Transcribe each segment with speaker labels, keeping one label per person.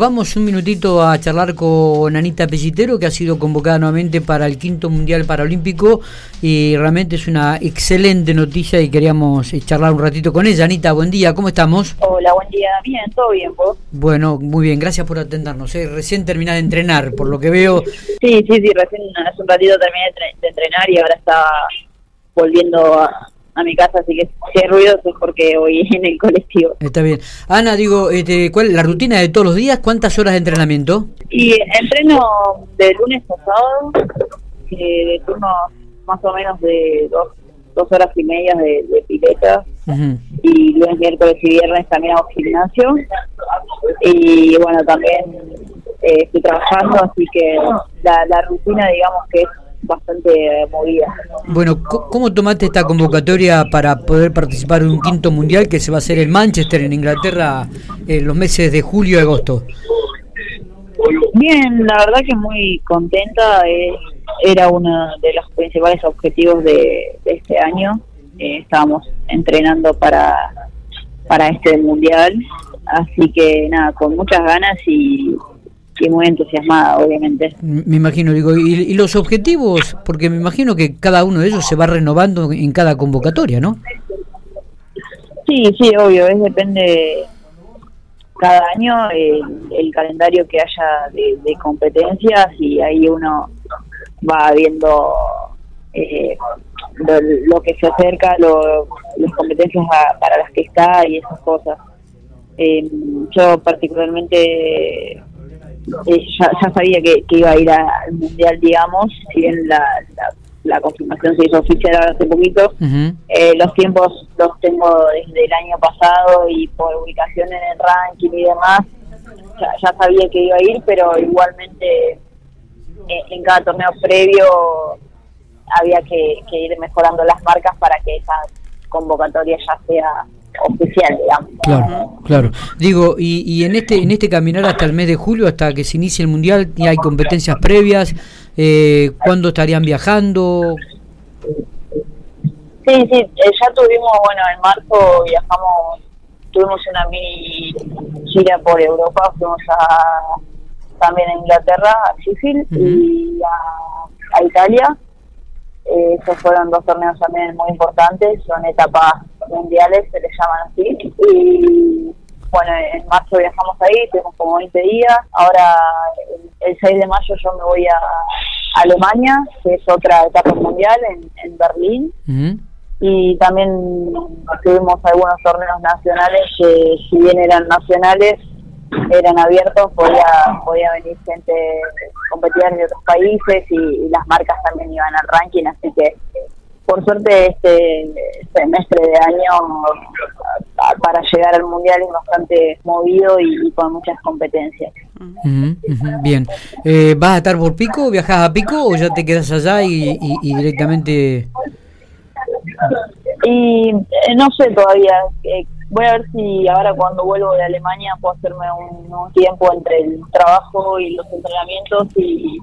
Speaker 1: Vamos un minutito a charlar con Anita Pellitero, que ha sido convocada nuevamente para el quinto Mundial Paralímpico y realmente es una excelente noticia y queríamos eh, charlar un ratito con ella. Anita, buen día, ¿cómo estamos?
Speaker 2: Hola, buen día, bien, todo bien, ¿vos?
Speaker 1: Bueno, muy bien, gracias por atendernos. ¿eh? Recién terminada de entrenar, por lo que veo.
Speaker 2: Sí, sí, sí, recién hace un ratito terminé de entrenar y ahora estaba volviendo a, a mi casa, así que si hay ruido es porque voy en el colectivo.
Speaker 1: Está bien. Ana, digo, este, ¿cuál la rutina de todos los días? ¿Cuántas horas de entrenamiento?
Speaker 2: Y entreno de lunes a sábado, eh, de turno más o menos de dos, dos horas y media de, de pileta. Y lunes, miércoles y viernes también hago gimnasio. Y bueno, también eh, estoy trabajando, así que la, la rutina, digamos que es bastante movida.
Speaker 1: Bueno, ¿cómo tomaste esta convocatoria para poder participar en un quinto mundial que se va a hacer en Manchester, en Inglaterra, en los meses de julio y agosto?
Speaker 2: Bien, la verdad que muy contenta. Eh, era uno de los principales objetivos de, este año. Eh, estábamos entrenando para, para este mundial. Así que nada, con muchas ganas y y muy entusiasmada, obviamente.
Speaker 1: Me imagino, digo, ¿y, los objetivos? Porque me imagino que cada uno de ellos se va renovando en cada convocatoria, ¿no?
Speaker 2: Sí, sí, obvio, es depende cada año el, calendario que haya de, competencias y ahí uno va viendo eh, lo, que se acerca, lo, las competencias para las que está y esas cosas. Eh, yo particularmente eh, ya, sabía que, iba a ir al mundial, digamos, si bien la, la, confirmación se hizo oficial hace poquito. Eh, los tiempos los tengo desde el año pasado y por ubicación en el ranking y demás, ya, sabía que iba a ir, pero igualmente eh, en cada torneo previo había que, que ir mejorando las marcas para que esa convocatoria ya sea oficial, digamos.
Speaker 1: Claro, claro. Digo, y, y en este en este caminar hasta el mes de julio, hasta que se inicie el mundial, hay competencias previas. Eh, ¿Cuándo estarían viajando?
Speaker 2: Sí, sí, eh, ya tuvimos, bueno, en marzo viajamos, tuvimos una mini gira por Europa, fuimos a también a Inglaterra, a Sheffield y a, a Italia. Eh, esos fueron dos torneos también muy importantes, son etapas mundiales, se les llaman así. Y bueno, en marzo viajamos ahí, tenemos como 20 días. Ahora, el, 6 de mayo yo me voy a Alemania, que es otra etapa mundial en, en Berlín. Y también tuvimos algunos torneos nacionales que, si bien eran nacionales, eran abiertos, podía, podía venir gente competir de otros países y, las marcas también iban al ranking, así que por suerte este semestre de año para llegar al mundial es bastante movido y, con muchas competencias.
Speaker 1: bien, eh, ¿vas a estar por Pico? ¿Viajas a Pico o ya te quedas allá y, directamente...?
Speaker 2: Y eh, no sé todavía, eh, voy a ver si ahora cuando vuelvo de Alemania puedo hacerme un, tiempo entre el trabajo y los entrenamientos y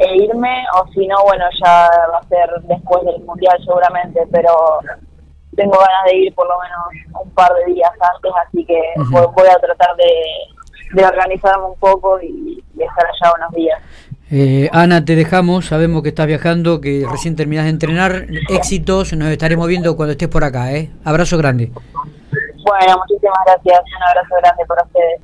Speaker 2: e irme o si no bueno ya va a ser después del mundial seguramente pero tengo ganas de ir por lo menos un par de días antes así que voy, a tratar de, organizarme un poco y, estar allá unos días
Speaker 1: eh, Ana, te dejamos, sabemos que estás viajando, que recién terminas de entrenar. Éxitos, nos estaremos viendo cuando estés por acá. ¿eh? Abrazo grande.
Speaker 2: Bueno, muchísimas gracias. Un abrazo grande para ustedes.